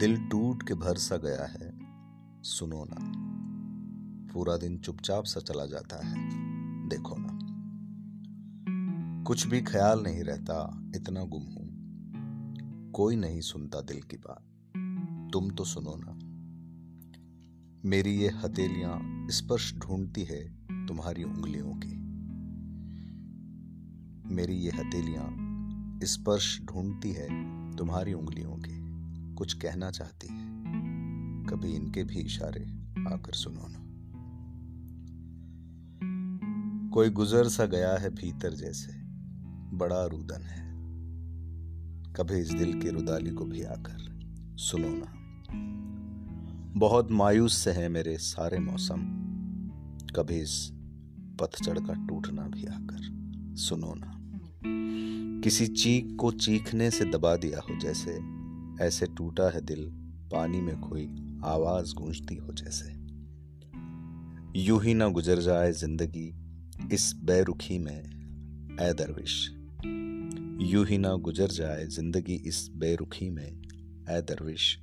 दिल टूट के भर सा गया है, सुनो ना। पूरा दिन चुपचाप सा चला जाता है, देखो ना। कुछ भी ख्याल नहीं रहता, इतना गुम हूँ। कोई नहीं सुनता दिल की बात। तुम तो सुनो ना। मेरी ये हथेलियाँ स्पर्श ढूंढती है तुम्हारी उंगलियों की। मेरी ये हथेलियाँ स्पर्श ढूंढती है तुम्हारी उंगलियों की। कुछ कहना चाहती है। कभी इनके भी इशारे आकर सुनो ना। कोई गुजर सा गया है भीतर जैसे, बड़ा रुदन है। कभी इस दिल की रुदाली को भी आकर सुनो ना। बहुत मायूस से है मेरे सारे मौसम, कभी इस पतझड़ का टूटना भी आकर सुनो ना। किसी चीख को चीखने से दबा दिया हो जैसे ऐसे टूटा है दिल, पानी में कोई आवाज़ गूंजती हो जैसे। यूँ ही ना गुजर जाए ज़िंदगी इस बेरुखी में ए दरविश। यूँ ही ना गुजर जाए ज़िंदगी इस बेरुखी में ए दरविश।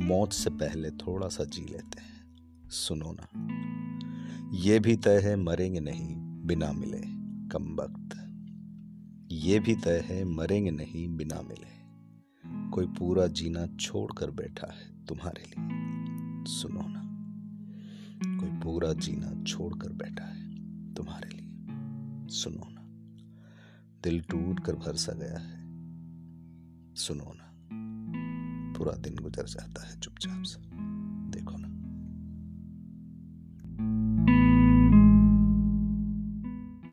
मौत से पहले थोड़ा सा जी लेते हैं, सुनो ना। ये भी तय है मरेंगे नहीं बिना मिले, कम वक्त। ये भी तय है मरेंगे नहीं बिना मिले। कोई पूरा जीना छोड़कर बैठा है तुम्हारे लिए। सुनो ना, कोई पूरा जीना छोड़कर बैठा है तुम्हारे लिए। सुनो ना, दिल टूट कर भर सा गया है। सुनो ना, पूरा दिन गुजर जाता है चुपचाप से।